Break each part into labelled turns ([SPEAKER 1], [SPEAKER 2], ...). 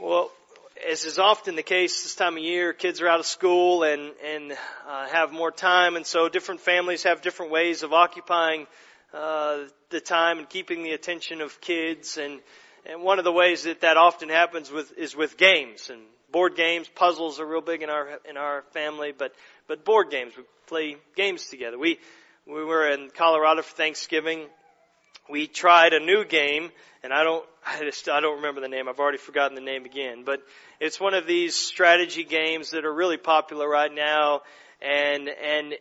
[SPEAKER 1] Well, as is often the case this time of year, kids are out of school and and uh, have more time, and so different families have different ways of occupying uh, the time and keeping the attention of kids. And and one of the ways that that often happens with is with games and board games. Puzzles are real big in our in our family, but but board games. We play games together. We we were in Colorado for Thanksgiving. We tried a new game and I don't, I just, I don't remember the name. I've already forgotten the name again, but it's one of these strategy games that are really popular right now, and and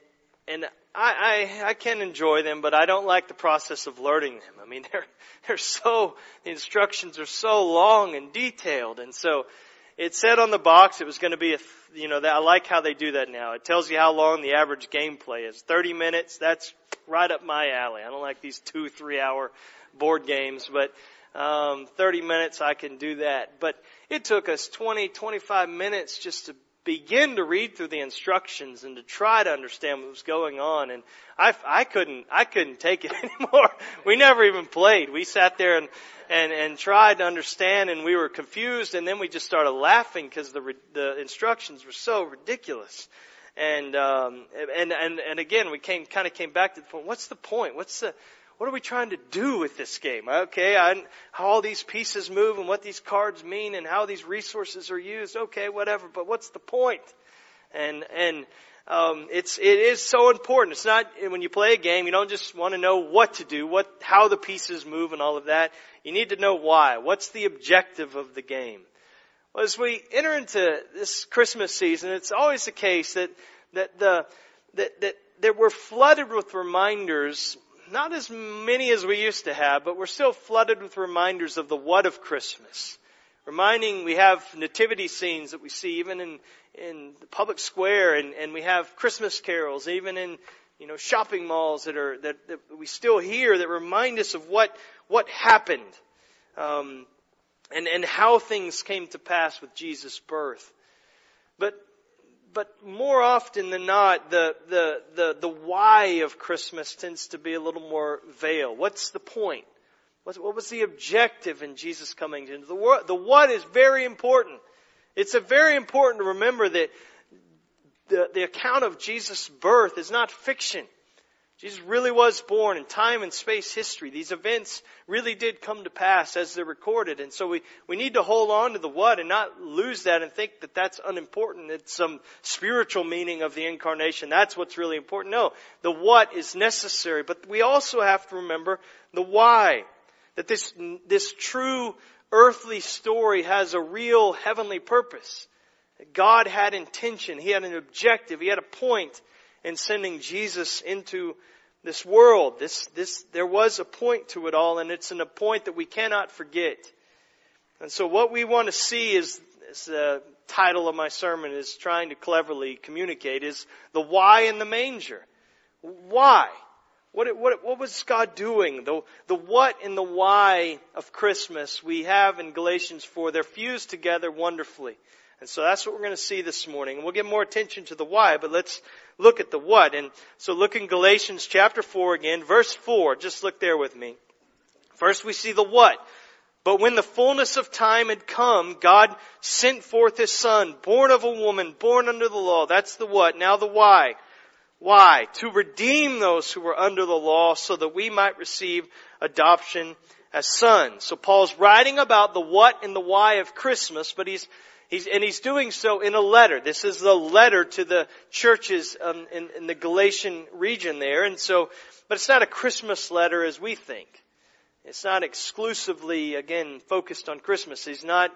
[SPEAKER 1] and I, I I can enjoy them, but I don't like the process of learning them. I mean, they're they're so the instructions are so long and detailed, and so it said on the box it was going to be a you know I like how they do that now. It tells you how long the average gameplay is. 30 minutes. That's right up my alley. I don't like these two three hour board games, but um, 30 minutes, I can do that. But it took us 20, 25 minutes just to begin to read through the instructions and to try to understand what was going on. And I, I couldn't, I couldn't take it anymore. We never even played. We sat there and, and, and tried to understand and we were confused and then we just started laughing because the, the instructions were so ridiculous. And, um, and, and, and again, we came, kind of came back to the point, what's the point? What's the, what are we trying to do with this game? Okay, I, how all these pieces move and what these cards mean and how these resources are used. Okay, whatever. But what's the point? And and um, it's it is so important. It's not when you play a game, you don't just want to know what to do, what how the pieces move and all of that. You need to know why. What's the objective of the game? Well, as we enter into this Christmas season, it's always the case that that the that that that we're flooded with reminders not as many as we used to have, but we're still flooded with reminders of the what of Christmas. Reminding we have nativity scenes that we see even in, in the public square and, and we have Christmas carols even in, you know, shopping malls that are, that, that we still hear that remind us of what, what happened, um, and, and how things came to pass with Jesus' birth. But but more often than not, the, the, the, the why of Christmas tends to be a little more veiled. What's the point? What, what was the objective in Jesus coming into the world? The what is very important. It's very important to remember that the, the account of Jesus' birth is not fiction. Jesus really was born in time and space history. These events really did come to pass as they're recorded. And so we, we need to hold on to the what and not lose that and think that that's unimportant. It's some spiritual meaning of the incarnation. That's what's really important. No, the what is necessary. But we also have to remember the why. That this, this true earthly story has a real heavenly purpose. God had intention. He had an objective. He had a point in sending Jesus into this world. This, this, there was a point to it all, and it's an, a point that we cannot forget. And so what we want to see is, is the title of my sermon is trying to cleverly communicate is the why in the manger. Why? What, what, what was God doing? The, the what and the why of Christmas we have in Galatians 4. They're fused together wonderfully. And so that's what we're going to see this morning. And we'll get more attention to the why, but let's look at the what. And so look in Galatians chapter 4 again, verse 4. Just look there with me. First we see the what. But when the fullness of time had come, God sent forth His Son, born of a woman, born under the law. That's the what. Now the why. Why? To redeem those who were under the law so that we might receive adoption as sons. So Paul's writing about the what and the why of Christmas, but he's He's, and he's doing so in a letter. This is the letter to the churches um, in, in the Galatian region there. And so, but it's not a Christmas letter as we think. It's not exclusively, again, focused on Christmas. He's not,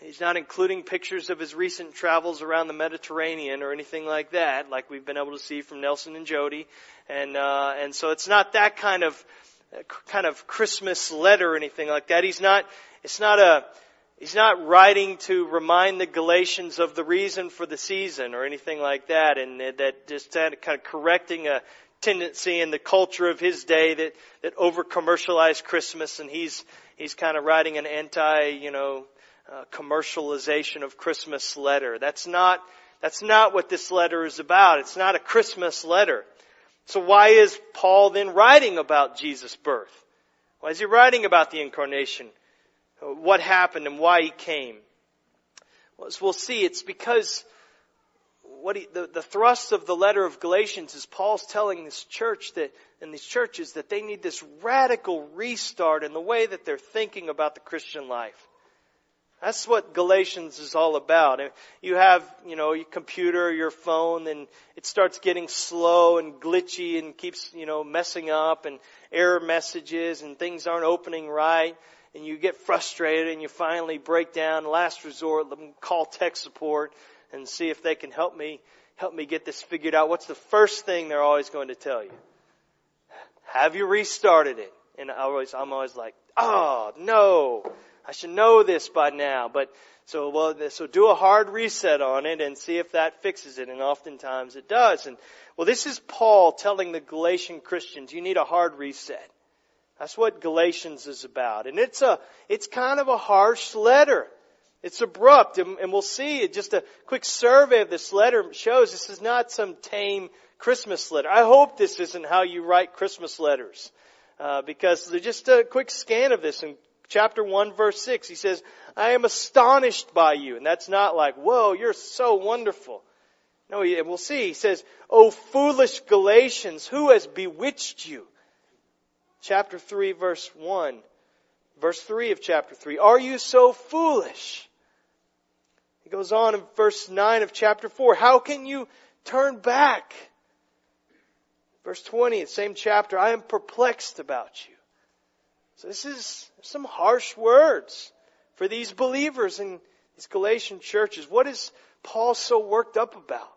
[SPEAKER 1] he's not including pictures of his recent travels around the Mediterranean or anything like that, like we've been able to see from Nelson and Jody. And, uh, and so it's not that kind of, kind of Christmas letter or anything like that. He's not, it's not a, He's not writing to remind the Galatians of the reason for the season or anything like that, and that just kind of correcting a tendency in the culture of his day that, that over commercialized Christmas, and he's, he's kind of writing an anti, you know, uh, commercialization of Christmas letter. That's not, that's not what this letter is about. It's not a Christmas letter. So why is Paul then writing about Jesus' birth? Why is he writing about the incarnation? Uh, what happened and why he came. as we'll see, it's because what he, the, the thrust of the letter of Galatians is Paul's telling this church that, and these churches that they need this radical restart in the way that they're thinking about the Christian life. That's what Galatians is all about. You have, you know, your computer, your phone, and it starts getting slow and glitchy and keeps, you know, messing up and error messages and things aren't opening right. And you get frustrated and you finally break down. Last resort, let them call tech support and see if they can help me, help me get this figured out. What's the first thing they're always going to tell you? Have you restarted it? And I always, I'm always like, oh, no. I should know this by now. But so well, so do a hard reset on it and see if that fixes it. And oftentimes it does. And well, this is Paul telling the Galatian Christians, you need a hard reset. That's what Galatians is about. And it's a, it's kind of a harsh letter. It's abrupt, and, and we'll see. Just a quick survey of this letter shows this is not some tame Christmas letter. I hope this isn't how you write Christmas letters, uh, because just a quick scan of this, in chapter 1 verse 6, he says, I am astonished by you. And that's not like, whoa, you're so wonderful. No, we'll see. He says, O foolish Galatians, who has bewitched you? Chapter 3 verse 1. Verse 3 of chapter 3. Are you so foolish? He goes on in verse 9 of chapter 4. How can you turn back? Verse 20, the same chapter. I am perplexed about you. So this is some harsh words for these believers in these Galatian churches. What is Paul so worked up about?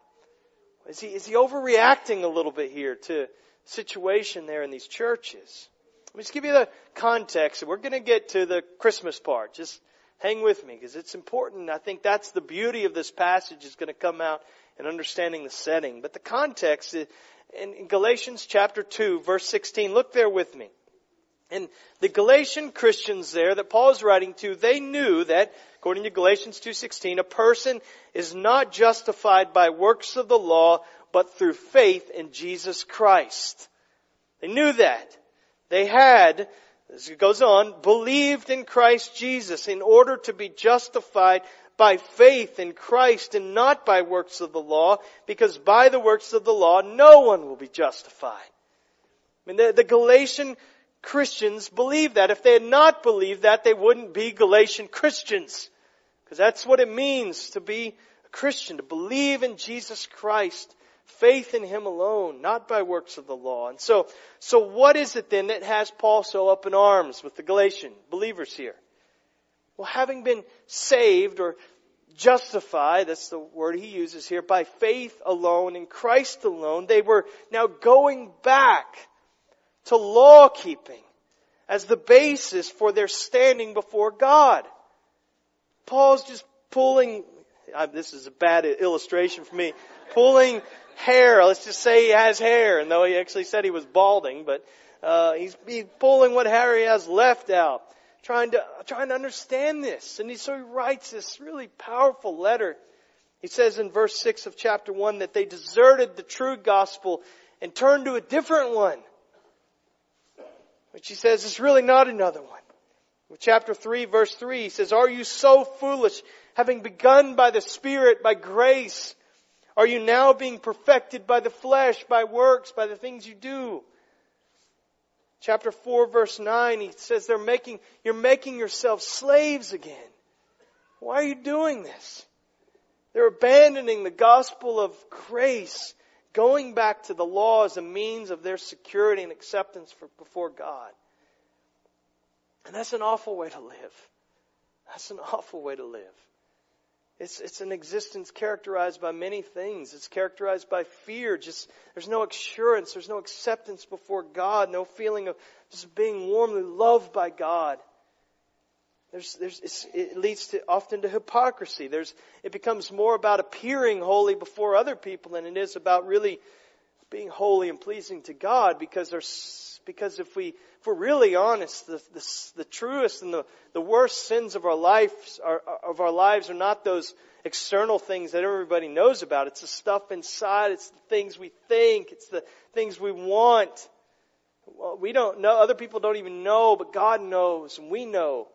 [SPEAKER 1] Is he, is he overreacting a little bit here to situation there in these churches? Let me just give you the context. We're going to get to the Christmas part. Just hang with me because it's important. I think that's the beauty of this passage is going to come out in understanding the setting. But the context in Galatians chapter 2 verse 16, look there with me. And the Galatian Christians there that Paul is writing to, they knew that, according to Galatians 2.16, a person is not justified by works of the law, but through faith in Jesus Christ. They knew that. They had, as it goes on, believed in Christ Jesus in order to be justified by faith in Christ and not by works of the law, because by the works of the law no one will be justified. I mean, the, the Galatian Christians believed that. If they had not believed that, they wouldn't be Galatian Christians. Because that's what it means to be a Christian, to believe in Jesus Christ, faith in Him alone, not by works of the law. And so, so what is it then that has Paul so up in arms with the Galatian believers here? Well, having been saved or justified, that's the word he uses here, by faith alone in Christ alone, they were now going back to law keeping as the basis for their standing before God. Paul's just pulling, this is a bad illustration for me, pulling hair. Let's just say he has hair, and though he actually said he was balding, but uh, he's, he's pulling what hair he has left out, trying to trying to understand this. And he, so he writes this really powerful letter. He says in verse six of chapter one that they deserted the true gospel and turned to a different one which he says is really not another one. Chapter 3 verse 3 he says, Are you so foolish, having begun by the Spirit, by grace? Are you now being perfected by the flesh, by works, by the things you do? Chapter 4 verse 9 he says they're making, you're making yourselves slaves again. Why are you doing this? They're abandoning the gospel of grace going back to the law as a means of their security and acceptance for, before God. And that's an awful way to live. That's an awful way to live. It's, it's an existence characterized by many things. It's characterized by fear. Just, there's no assurance. There's no acceptance before God. No feeling of just being warmly loved by God. There's, there's, it leads to, often to hypocrisy. There's, it becomes more about appearing holy before other people than it is about really being holy and pleasing to God because there's, because if we, if we're really honest, the, the, the truest and the, the worst sins of our lives are, of our lives are not those external things that everybody knows about. It's the stuff inside. It's the things we think. It's the things we want. Well, we don't know. Other people don't even know, but God knows and we know.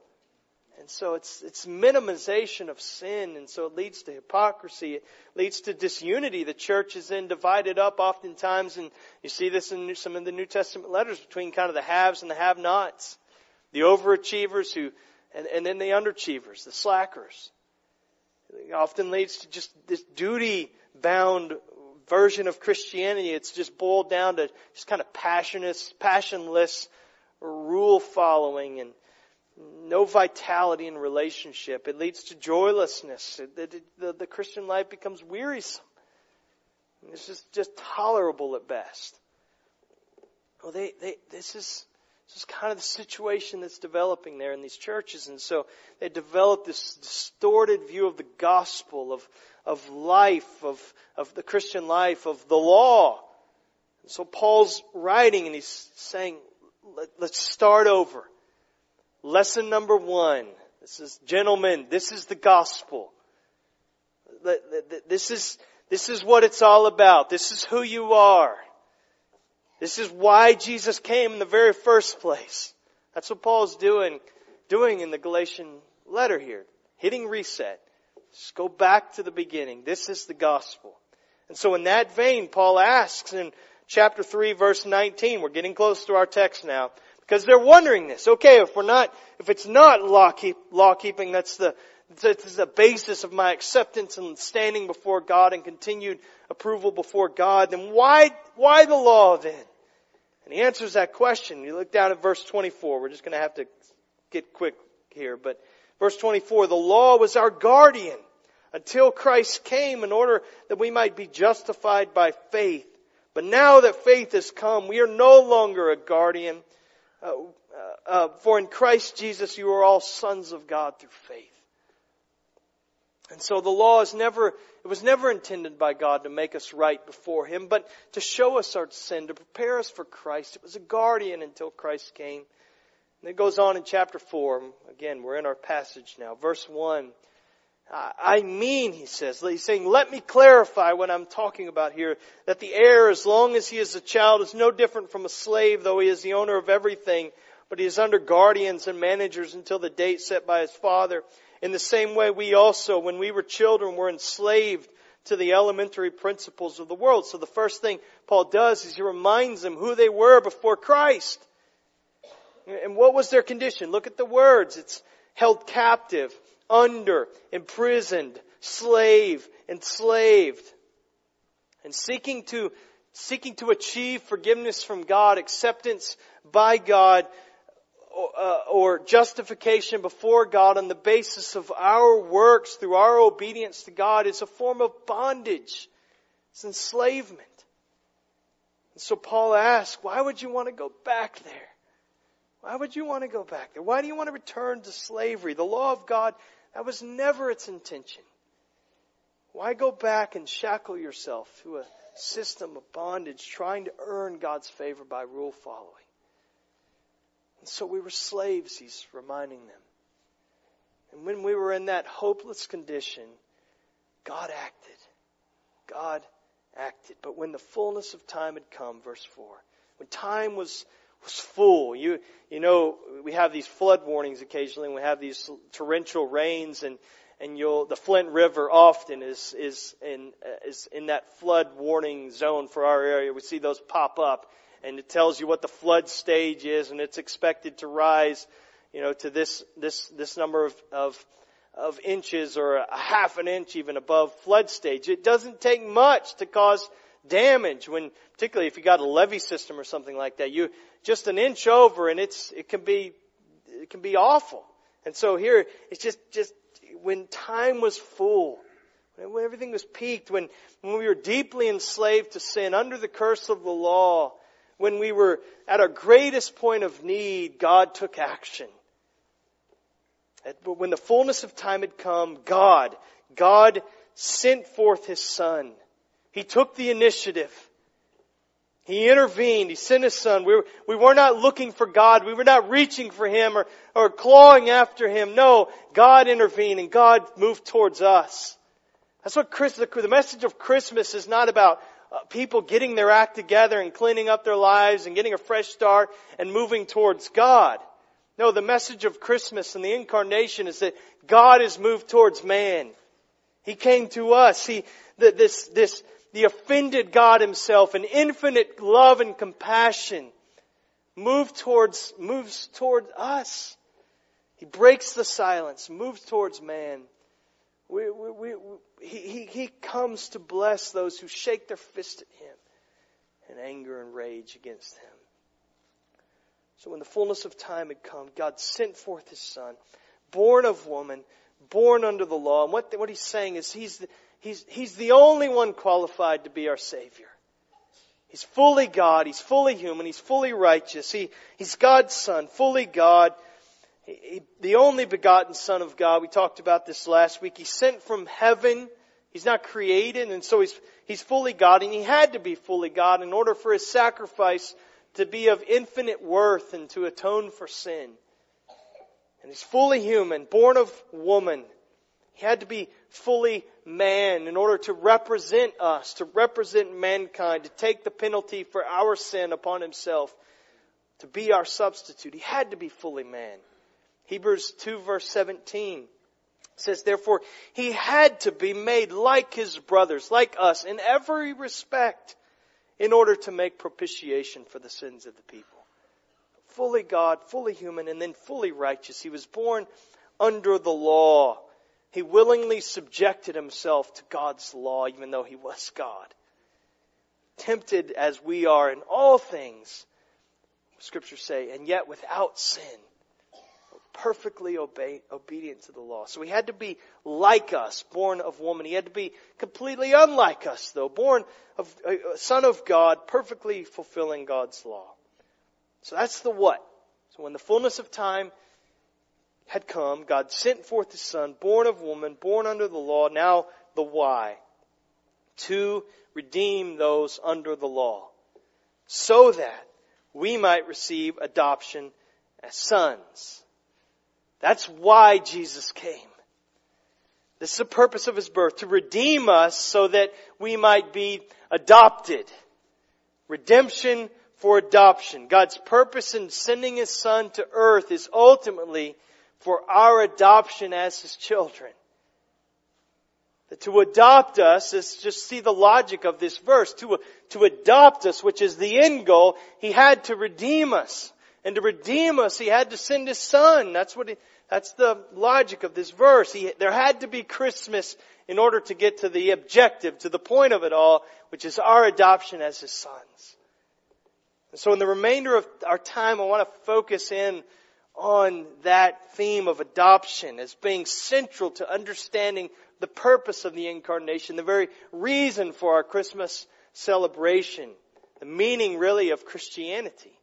[SPEAKER 1] And so it's, it's minimization of sin, and so it leads to hypocrisy. It leads to disunity. The church is then divided up oftentimes, and you see this in some of the New Testament letters between kind of the haves and the have-nots. The overachievers who, and, and then the underachievers, the slackers. It often leads to just this duty-bound version of Christianity. It's just boiled down to just kind of passionless, passionless rule following and no vitality in relationship. It leads to joylessness. The, the, Christian life becomes wearisome. This is just tolerable at best. Well, they, they, this is, this is kind of the situation that's developing there in these churches. And so they develop this distorted view of the gospel, of, of life, of, of the Christian life, of the law. And so Paul's writing and he's saying, Let, let's start over. Lesson number one. This is, gentlemen, this is the gospel. This is, this is what it's all about. This is who you are. This is why Jesus came in the very first place. That's what Paul's doing, doing in the Galatian letter here. Hitting reset. Just go back to the beginning. This is the gospel. And so in that vein, Paul asks in chapter 3 verse 19, we're getting close to our text now, because they're wondering this. Okay, if we're not, if it's not law, keep, law keeping, that's the, that's the basis of my acceptance and standing before God and continued approval before God, then why, why the law then? And he answers that question. You look down at verse 24. We're just going to have to get quick here, but verse 24, the law was our guardian until Christ came in order that we might be justified by faith. But now that faith has come, we are no longer a guardian uh, uh, for in Christ Jesus you are all sons of God through faith. And so the law is never, it was never intended by God to make us right before Him, but to show us our sin, to prepare us for Christ. It was a guardian until Christ came. And it goes on in chapter 4. Again, we're in our passage now. Verse 1. I mean, he says, he's saying, let me clarify what I'm talking about here, that the heir, as long as he is a child, is no different from a slave, though he is the owner of everything, but he is under guardians and managers until the date set by his father. In the same way, we also, when we were children, were enslaved to the elementary principles of the world. So the first thing Paul does is he reminds them who they were before Christ. And what was their condition? Look at the words. It's held captive under, imprisoned, slave, enslaved. And seeking to, seeking to achieve forgiveness from God, acceptance by God, uh, or justification before God on the basis of our works through our obedience to God is a form of bondage. It's enslavement. And so Paul asks, why would you want to go back there? Why would you want to go back there? Why do you want to return to slavery? The law of God that was never its intention. Why go back and shackle yourself to a system of bondage trying to earn God's favor by rule following? And so we were slaves, he's reminding them. And when we were in that hopeless condition, God acted. God acted. But when the fullness of time had come, verse 4, when time was was full. You, you know, we have these flood warnings occasionally, we have these torrential rains, and and you'll the Flint River often is is in is in that flood warning zone for our area. We see those pop up, and it tells you what the flood stage is, and it's expected to rise, you know, to this this this number of of of inches or a half an inch even above flood stage. It doesn't take much to cause damage when, particularly if you got a levee system or something like that, you, just an inch over and it's, it can be, it can be awful. And so here, it's just, just, when time was full, when everything was peaked, when, when we were deeply enslaved to sin, under the curse of the law, when we were at our greatest point of need, God took action. But when the fullness of time had come, God, God sent forth His Son he took the initiative. He intervened. He sent His Son. We were, we were not looking for God. We were not reaching for Him or, or clawing after Him. No, God intervened and God moved towards us. That's what Chris, the, the message of Christmas is not about uh, people getting their act together and cleaning up their lives and getting a fresh start and moving towards God. No, the message of Christmas and the incarnation is that God has moved towards man. He came to us. He, this, this, the offended God himself, an infinite love and compassion, moved towards, moves toward us. He breaks the silence, moves towards man. We, we, we, he, he, he comes to bless those who shake their fist at him in anger and rage against him. So when the fullness of time had come, God sent forth His Son, born of woman, born under the law. And what, what He's saying is He's the, he's, he's the only one qualified to be our Savior. He's fully God. He's fully human. He's fully righteous. He, he's God's Son, fully God. He, he, the only begotten Son of God. We talked about this last week. He's sent from heaven. He's not created, and so he's, he's fully God, and he had to be fully God in order for his sacrifice to be of infinite worth and to atone for sin. And he's fully human, born of woman. He had to be fully man in order to represent us, to represent mankind, to take the penalty for our sin upon himself, to be our substitute. He had to be fully man. Hebrews 2 verse 17 says, therefore, he had to be made like his brothers, like us, in every respect in order to make propitiation for the sins of the people. Fully God, fully human, and then fully righteous. He was born under the law. He willingly subjected himself to God's law, even though he was God. Tempted as we are in all things, scriptures say, and yet without sin perfectly obey, obedient to the law. So he had to be like us, born of woman. He had to be completely unlike us, though, born of a son of God, perfectly fulfilling God's law. So that's the what. So when the fullness of time had come, God sent forth his son, born of woman, born under the law. Now the why. To redeem those under the law. So that we might receive adoption as sons. That's why Jesus came. This is the purpose of His birth, to redeem us so that we might be adopted. Redemption for adoption. God's purpose in sending His Son to earth is ultimately for our adoption as His children. That to adopt us is just see the logic of this verse. To, to adopt us, which is the end goal, He had to redeem us. And to redeem us, He had to send His Son. That's what he, that's the logic of this verse. He, there had to be Christmas in order to get to the objective, to the point of it all, which is our adoption as His sons. And so in the remainder of our time, I want to focus in on that theme of adoption as being central to understanding the purpose of the incarnation, the very reason for our Christmas celebration, the meaning really of Christianity.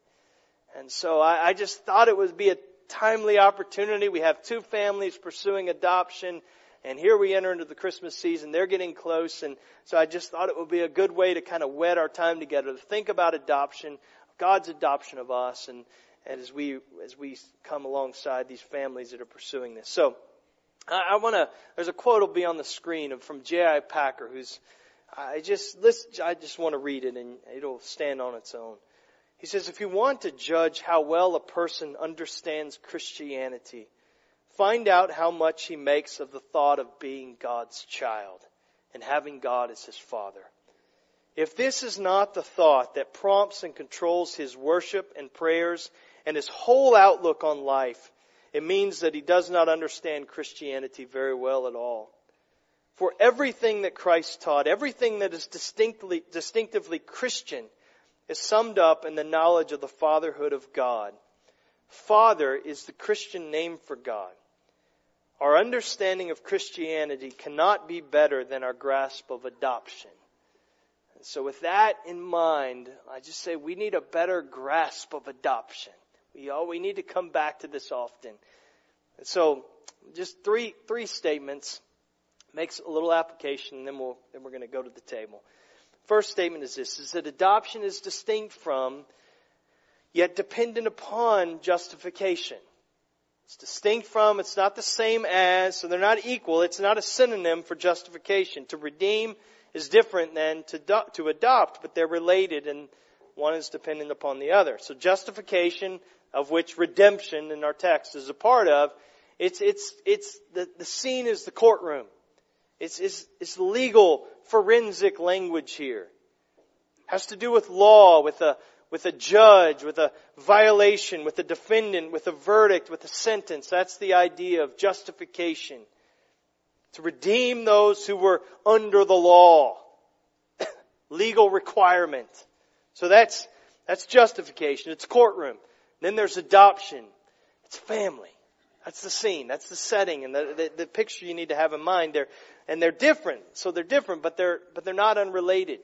[SPEAKER 1] And so I, I just thought it would be a timely opportunity. We have two families pursuing adoption. And here we enter into the Christmas season. They're getting close. And so I just thought it would be a good way to kind of wed our time together, to think about adoption, God's adoption of us, and, and as we, as we come alongside these families that are pursuing this. So, I, I want to, there's a quote will be on the screen of, from J.I. Packer who's, I just, listen, I just want to read it and it'll stand on its own. He says, if you want to judge how well a person understands Christianity, find out how much he makes of the thought of being God's child and having God as his father. If this is not the thought that prompts and controls his worship and prayers and his whole outlook on life, it means that he does not understand Christianity very well at all. For everything that Christ taught, everything that is distinctly, distinctively Christian, is summed up in the knowledge of the fatherhood of God. Father is the Christian name for God. Our understanding of Christianity cannot be better than our grasp of adoption. And so with that in mind, I just say we need a better grasp of adoption. We all, we need to come back to this often. And so just three, three statements makes a little application and then we'll, then we're going to go to the table. First statement is this, is that adoption is distinct from, yet dependent upon justification. It's distinct from, it's not the same as, so they're not equal. It's not a synonym for justification. To redeem is different than to, to adopt, but they're related and one is dependent upon the other. So justification, of which redemption in our text is a part of, it's, it's, it's, the, the scene is the courtroom. It's, it's, it's legal forensic language here. Has to do with law, with a, with a judge, with a violation, with a defendant, with a verdict, with a sentence. That's the idea of justification. To redeem those who were under the law. Legal requirement. So that's, that's justification. It's courtroom. Then there's adoption. It's family. That's the scene. That's the setting and the, the, the picture you need to have in mind there. And they're different. So they're different, but they're, but they're not unrelated.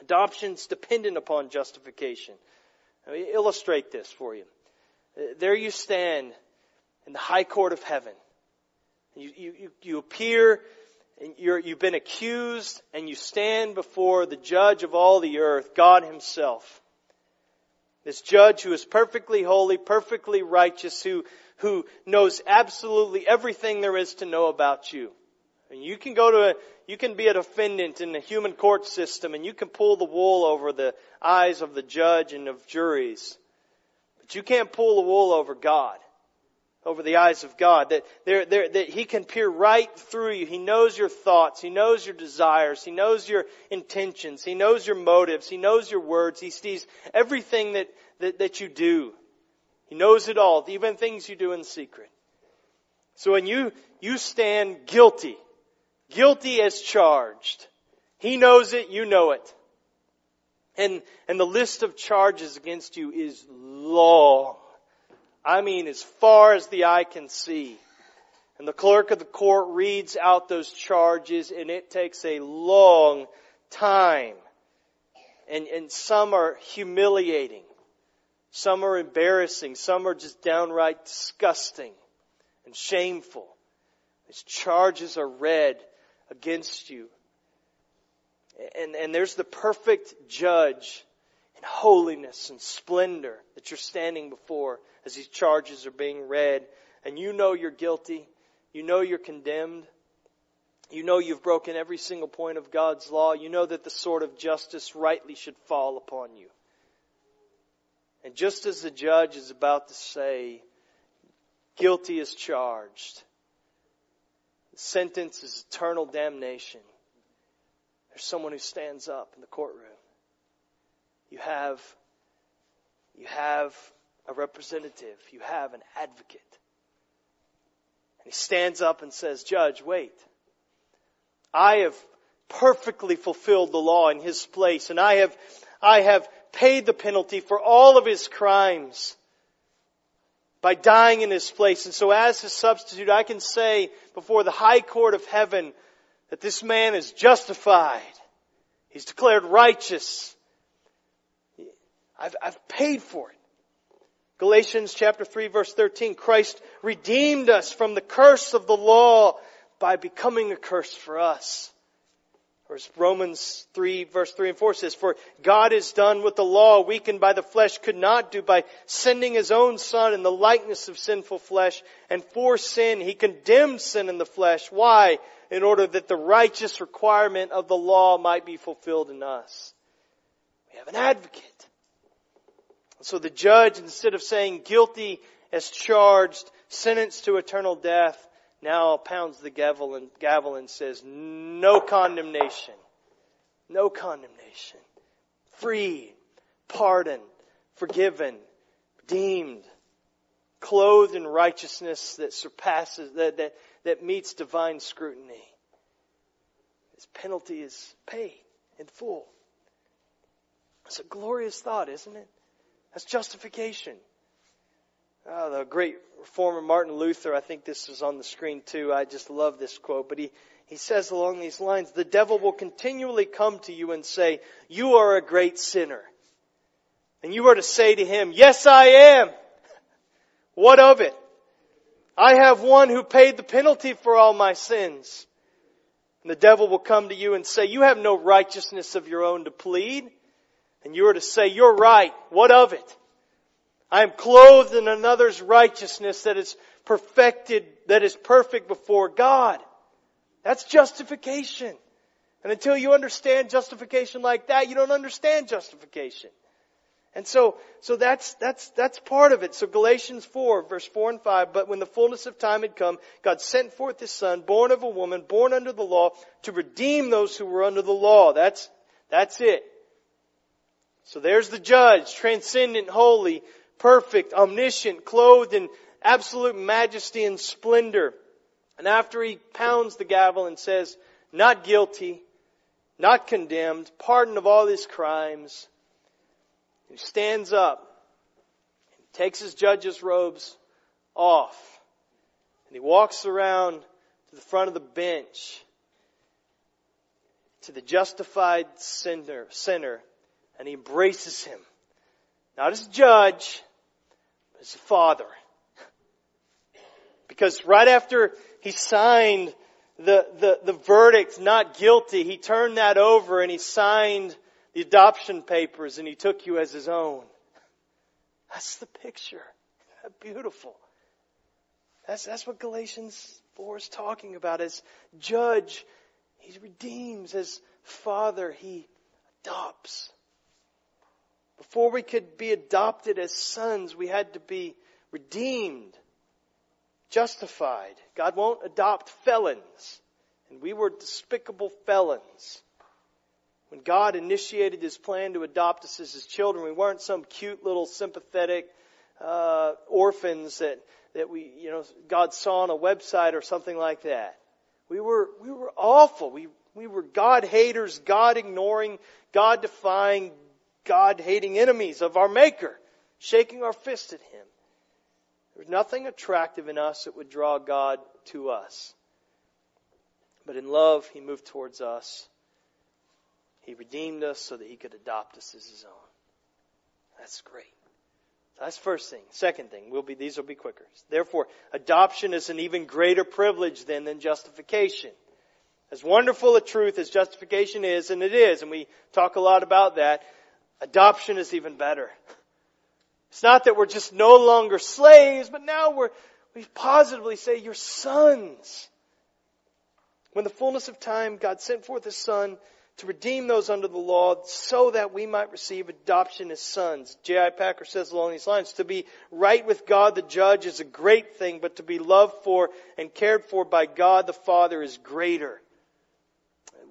[SPEAKER 1] Adoption's dependent upon justification. Let me illustrate this for you. Uh, there you stand in the high court of heaven. You, you, you appear, and you're, you've been accused, and you stand before the judge of all the earth, God Himself. This judge who is perfectly holy, perfectly righteous, who, who knows absolutely everything there is to know about you. And you can go to a, you can be a defendant in the human court system and you can pull the wool over the eyes of the judge and of juries. But you can't pull the wool over God, over the eyes of God. That, that He can peer right through you. He knows your thoughts. He knows your desires. He knows your intentions. He knows your motives. He knows your words. He sees everything that, that, that you do. He knows it all, even things you do in secret. So when you, you stand guilty, Guilty as charged. He knows it, you know it. And, and the list of charges against you is long. I mean, as far as the eye can see. And the clerk of the court reads out those charges and it takes a long time. And, and some are humiliating. Some are embarrassing. Some are just downright disgusting and shameful. These charges are read against you. And, and there's the perfect judge in holiness and splendor that you're standing before as these charges are being read. And you know you're guilty. You know you're condemned. You know you've broken every single point of God's law. You know that the sword of justice rightly should fall upon you. And just as the judge is about to say, guilty is charged, sentence is eternal damnation. There's someone who stands up in the courtroom. You have, you have a representative. You have an advocate. And he stands up and says, Judge, wait. I have perfectly fulfilled the law in his place and I have, I have paid the penalty for all of his crimes by dying in his place. And so as his substitute, I can say before the high court of heaven that this man is justified. He's declared righteous. I've, I've paid for it. Galatians chapter 3 verse 13, Christ redeemed us from the curse of the law by becoming a curse for us. Or as Romans 3 verse 3 and 4 says, For God is done what the law, weakened by the flesh, could not do by sending His own Son in the likeness of sinful flesh. And for sin, He condemned sin in the flesh. Why? In order that the righteous requirement of the law might be fulfilled in us. We have an advocate. So the judge, instead of saying guilty as charged, sentenced to eternal death, now pounds the gavel and, gavel and says, no condemnation. No condemnation. Free, pardoned, forgiven, redeemed, clothed in righteousness that surpasses, that, that, that meets divine scrutiny. His penalty is paid in full. It's a glorious thought, isn't it? That's justification. Oh, the great reformer Martin Luther, I think this is on the screen too. I just love this quote, but he, he says along these lines, the devil will continually come to you and say, you are a great sinner. And you are to say to him, yes I am. What of it? I have one who paid the penalty for all my sins. And the devil will come to you and say, you have no righteousness of your own to plead. And you are to say, you're right. What of it? I am clothed in another's righteousness that is perfected, that is perfect before God. That's justification. And until you understand justification like that, you don't understand justification. And so, so that's, that's, that's part of it. So Galatians 4, verse 4 and 5, but when the fullness of time had come, God sent forth His Son, born of a woman, born under the law, to redeem those who were under the law. That's, that's it. So there's the judge, transcendent, holy, perfect, omniscient, clothed in absolute majesty and splendor. And after he pounds the gavel and says, not guilty, not condemned, pardon of all his crimes, he stands up, takes his judge's robes off, and he walks around to the front of the bench to the justified sinner, sinner and he embraces him. Not as a judge, but as a father. Because right after he signed the, the, the verdict not guilty, he turned that over and he signed the adoption papers and he took you as his own. That's the picture. Beautiful. That's, that's what Galatians 4 is talking about. As judge, he redeems. As father, he. Before we could be adopted as sons, we had to be redeemed, justified. God won't adopt felons. And we were despicable felons. When God initiated His plan to adopt us as His children, we weren't some cute little sympathetic uh, orphans that that we, you know, God saw on a website or something like that. We were we were awful. We we were God haters, God ignoring, God defying, God hating enemies of our Maker, shaking our fist at Him. There's nothing attractive in us that would draw God to us. But in love, He moved towards us he redeemed us so that he could adopt us as his own. That's great. That's first thing. Second thing, will be these will be quicker. Therefore, adoption is an even greater privilege then than justification. As wonderful a truth as justification is, and it is, and we talk a lot about that, adoption is even better. It's not that we're just no longer slaves, but now we're, we positively say you're sons. When the fullness of time, God sent forth His Son to redeem those under the law so that we might receive adoption as sons. J.I. Packer says along these lines, to be right with God the judge is a great thing, but to be loved for and cared for by God the Father is greater.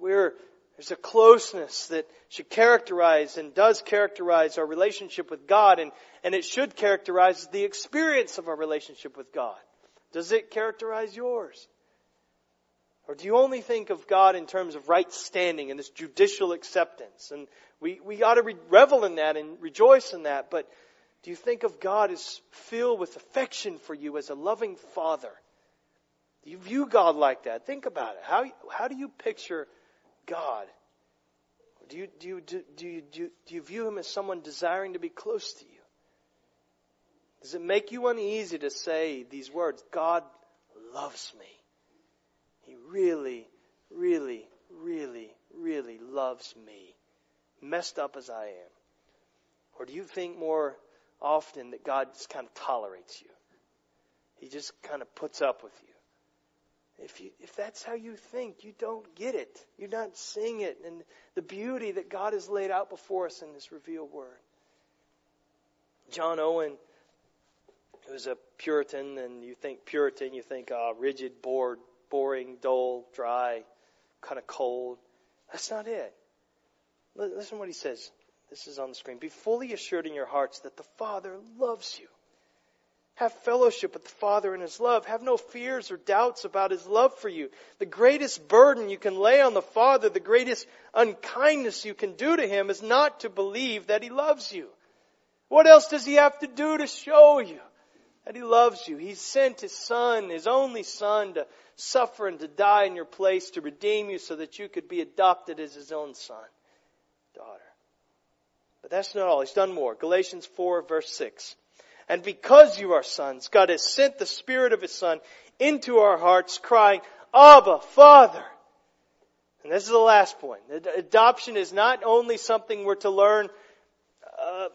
[SPEAKER 1] We're, there's a closeness that should characterize and does characterize our relationship with God and, and it should characterize the experience of our relationship with God. Does it characterize yours? Or do you only think of God in terms of right standing and this judicial acceptance? And we, we ought to re- revel in that and rejoice in that. But do you think of God as filled with affection for you as a loving father? Do you view God like that? Think about it. How, how do you picture God? Do you, do, you, do, do, you, do, do you view him as someone desiring to be close to you? Does it make you uneasy to say these words, God loves me? He really, really, really, really loves me, messed up as I am? Or do you think more often that God just kind of tolerates you? He just kind of puts up with you. If you, if that's how you think, you don't get it. You're not seeing it and the beauty that God has laid out before us in this revealed word. John Owen, who was a Puritan, and you think Puritan, you think uh, rigid, bored, boring, dull, dry, kind of cold. That's not it. Listen to what he says. This is on the screen. Be fully assured in your hearts that the Father loves you. Have fellowship with the Father in His love. Have no fears or doubts about His love for you. The greatest burden you can lay on the Father, the greatest unkindness you can do to Him is not to believe that He loves you. What else does He have to do to show you that He loves you? He sent His Son, His only Son, to suffer and to die in your place to redeem you so that you could be adopted as his own son, daughter. But that's not all. He's done more. Galatians 4 verse 6. And because you are sons, God has sent the Spirit of His Son into our hearts crying, Abba, Father. And this is the last point. Adoption is not only something we're to learn uh,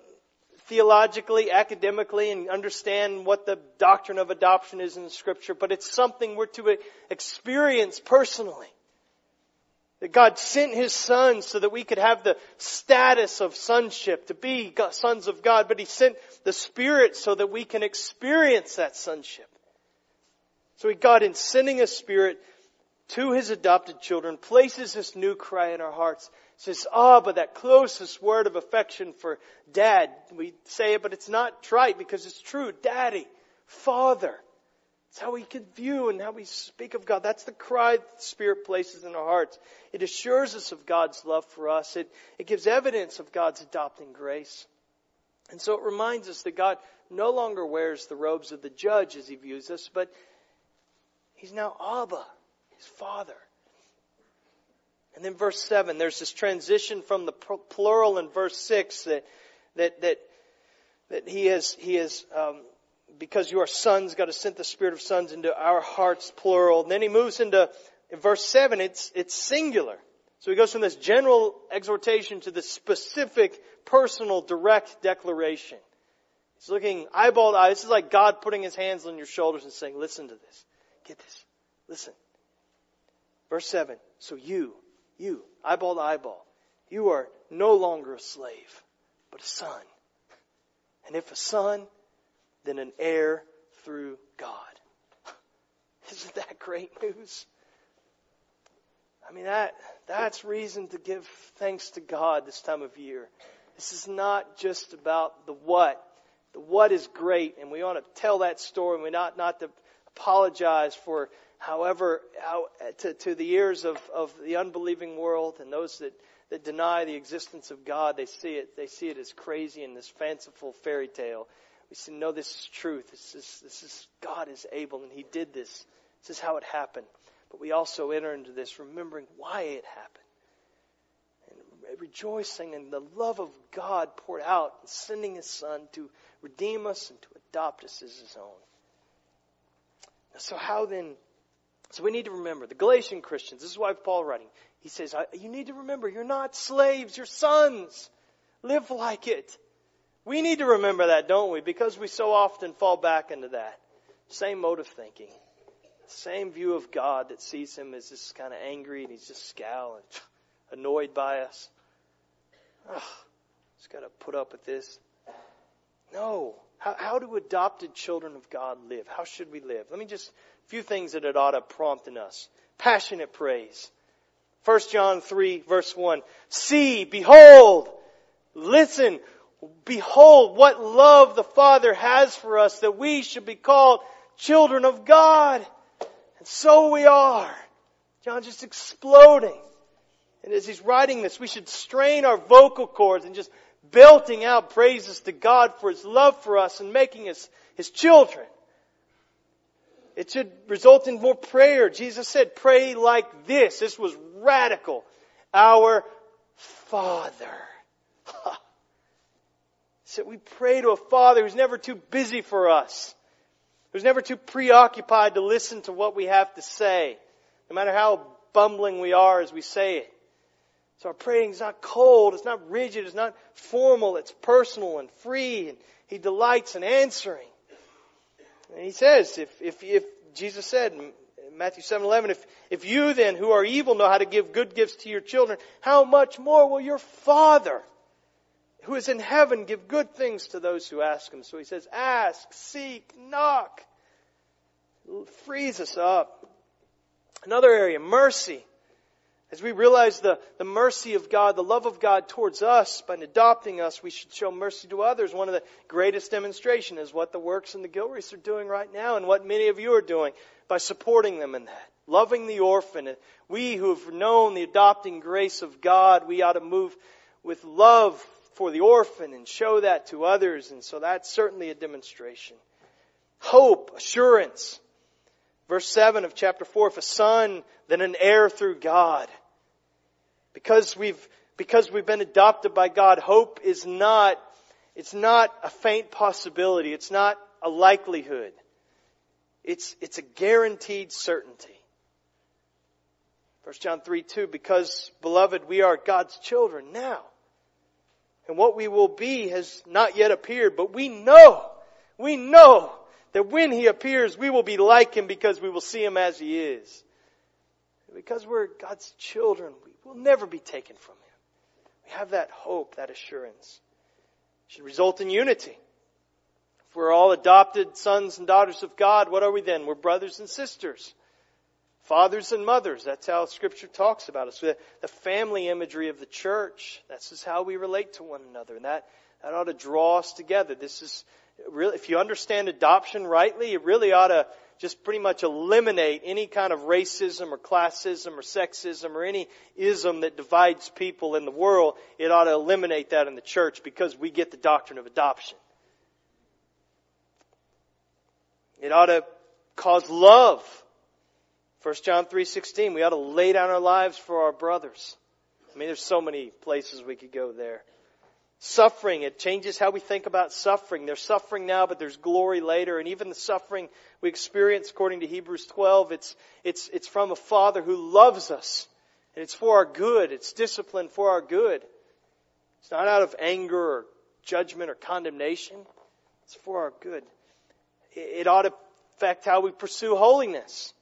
[SPEAKER 1] theologically, academically, and understand what the doctrine of adoption is in Scripture, but it's something we're to experience personally. That God sent His Son so that we could have the status of sonship, to be sons of God, but He sent the Spirit so that we can experience that sonship. So God, in sending a Spirit to His adopted children, places this new cry in our hearts. Says, ah, but that closest word of affection for dad. We say it, but it's not trite because it's true. Daddy. Father. It's how we can view and how we speak of God. That's the cry that the Spirit places in our hearts. It assures us of God's love for us. It, it gives evidence of God's adopting grace. And so it reminds us that God no longer wears the robes of the judge as he views us, but he's now Abba, his father. And then verse 7, there's this transition from the plural in verse 6 that, that, that, that he has, he has, um, because you are sons, God has sent the spirit of sons into our hearts, plural. And then he moves into in verse 7, it's, it's singular. So he goes from this general exhortation to this specific, personal, direct declaration. He's looking eyeball to eye. This is like God putting his hands on your shoulders and saying, listen to this. Get this. Listen. Verse 7. So you, you, eyeball to eyeball, you are no longer a slave, but a son. And if a son, than an heir through God. Isn't that great news? I mean, that, that's reason to give thanks to God this time of year. This is not just about the what. The what is great, and we ought to tell that story, and we not, not to apologize for however, how, to, to the ears of, of the unbelieving world and those that, that deny the existence of God, they see it, they see it as crazy and this fanciful fairy tale. We say, no, this is truth. This is, this is, God is able and He did this. This is how it happened. But we also enter into this remembering why it happened. And rejoicing in the love of God poured out and sending His Son to redeem us and to adopt us as His own. So how then, so we need to remember, the Galatian Christians, this is why Paul writing, he says, you need to remember, you're not slaves, you're sons. Live like it. We need to remember that, don't we? Because we so often fall back into that. Same mode of thinking. Same view of God that sees him as just kind of angry and he's just scowling, annoyed by us. Ugh, just got to put up with this. No. How, how do adopted children of God live? How should we live? Let me just, a few things that it ought to prompt in us. Passionate praise. 1 John 3 verse 1. See, behold, listen, Behold what love the Father has for us that we should be called children of God. And so we are. John just exploding. And as he's writing this, we should strain our vocal cords and just belting out praises to God for his love for us and making us his children. It should result in more prayer. Jesus said, pray like this. This was radical. Our Father. So we pray to a Father who's never too busy for us, who's never too preoccupied to listen to what we have to say, no matter how bumbling we are as we say it. So our praying is not cold, it's not rigid, it's not formal, it's personal and free, and He delights in answering. And He says, if, if, if Jesus said in Matthew 7:11, if, if you then who are evil know how to give good gifts to your children, how much more will your Father who is in heaven give good things to those who ask him. So he says, ask, seek, knock. It frees us up. Another area, mercy. As we realize the, the mercy of God, the love of God towards us by adopting us, we should show mercy to others. One of the greatest demonstration is what the works in the Gilreaths are doing right now and what many of you are doing by supporting them in that. Loving the orphan. We who have known the adopting grace of God, we ought to move with love for the orphan and show that to others. And so that's certainly a demonstration. Hope, assurance. Verse 7 of chapter 4, if a son, then an heir through God. Because we've, because we've been adopted by God, hope is not, it's not a faint possibility. It's not a likelihood. It's, it's a guaranteed certainty. 1 John 3, 2, because beloved, we are God's children now and what we will be has not yet appeared, but we know, we know that when He appears, we will be like Him because we will see Him as He is. Because we're God's children, we will never be taken from Him. We have that hope, that assurance. It should result in unity. If we're all adopted sons and daughters of God, what are we then? We're brothers and sisters. Fathers and mothers. That's how Scripture talks about us. The family imagery of the church. This is how we relate to one another. And that, that ought to draw us together. This is really, if you understand adoption rightly, it really ought to just pretty much eliminate any kind of racism or classism or sexism or any ism that divides people in the world. It ought to eliminate that in the church because we get the doctrine of adoption. It ought to cause love. 1 John 3:16, we ought to lay down our lives for our brothers. I mean, there's so many places we could go there. Suffering, it changes how we think about suffering. There's suffering now, but there's glory later. And even the suffering we experience according to Hebrews 12, it's, it's, it's from a Father who loves us. And it's for our good. It's discipline for our good. It's not out of anger or judgment or condemnation. It's for our good. It ought to affect how we pursue holiness.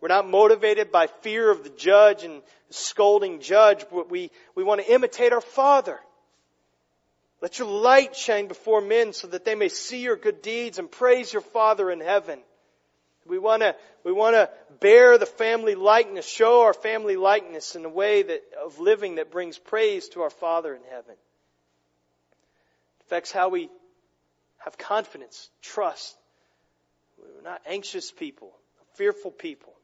[SPEAKER 1] We're not motivated by fear of the judge and scolding judge, but we, we want to imitate our Father. Let your light shine before men so that they may see your good deeds and praise your Father in heaven. We want to, we want to bear the family likeness, show our family likeness in a way that, of living that brings praise to our Father in heaven. It affects how we have confidence, trust. We're not anxious people, fearful people.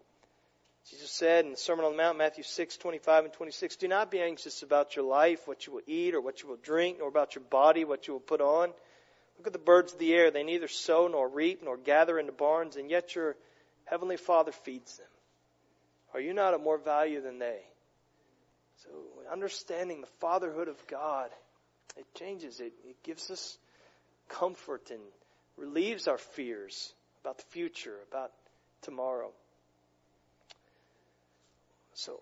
[SPEAKER 1] Jesus said in the Sermon on the Mount, Matthew 6, 25 and 26, Do not be anxious about your life, what you will eat or what you will drink, nor about your body, what you will put on. Look at the birds of the air. They neither sow nor reap nor gather into barns, and yet your heavenly Father feeds them. Are you not of more value than they? So, understanding the fatherhood of God, it changes it. It gives us comfort and relieves our fears about the future, about tomorrow. So,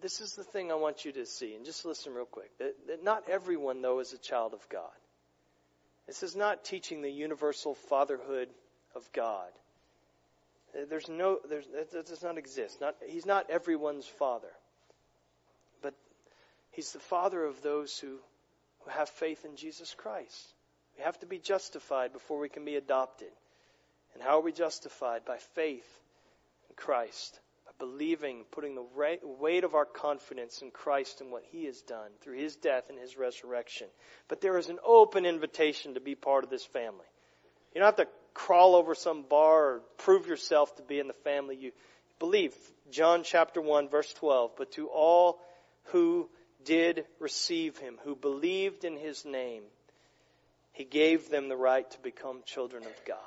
[SPEAKER 1] this is the thing I want you to see, and just listen real quick. That, that not everyone, though, is a child of God. This is not teaching the universal fatherhood of God. There's no, there's, that does not exist. Not, he's not everyone's father. But he's the father of those who, who have faith in Jesus Christ. We have to be justified before we can be adopted. And how are we justified? By faith in Christ believing, putting the weight of our confidence in Christ and what He has done through His death and His resurrection. But there is an open invitation to be part of this family. You don't have to crawl over some bar or prove yourself to be in the family. You believe. John chapter 1 verse 12. But to all who did receive Him, who believed in His name, He gave them the right to become children of God.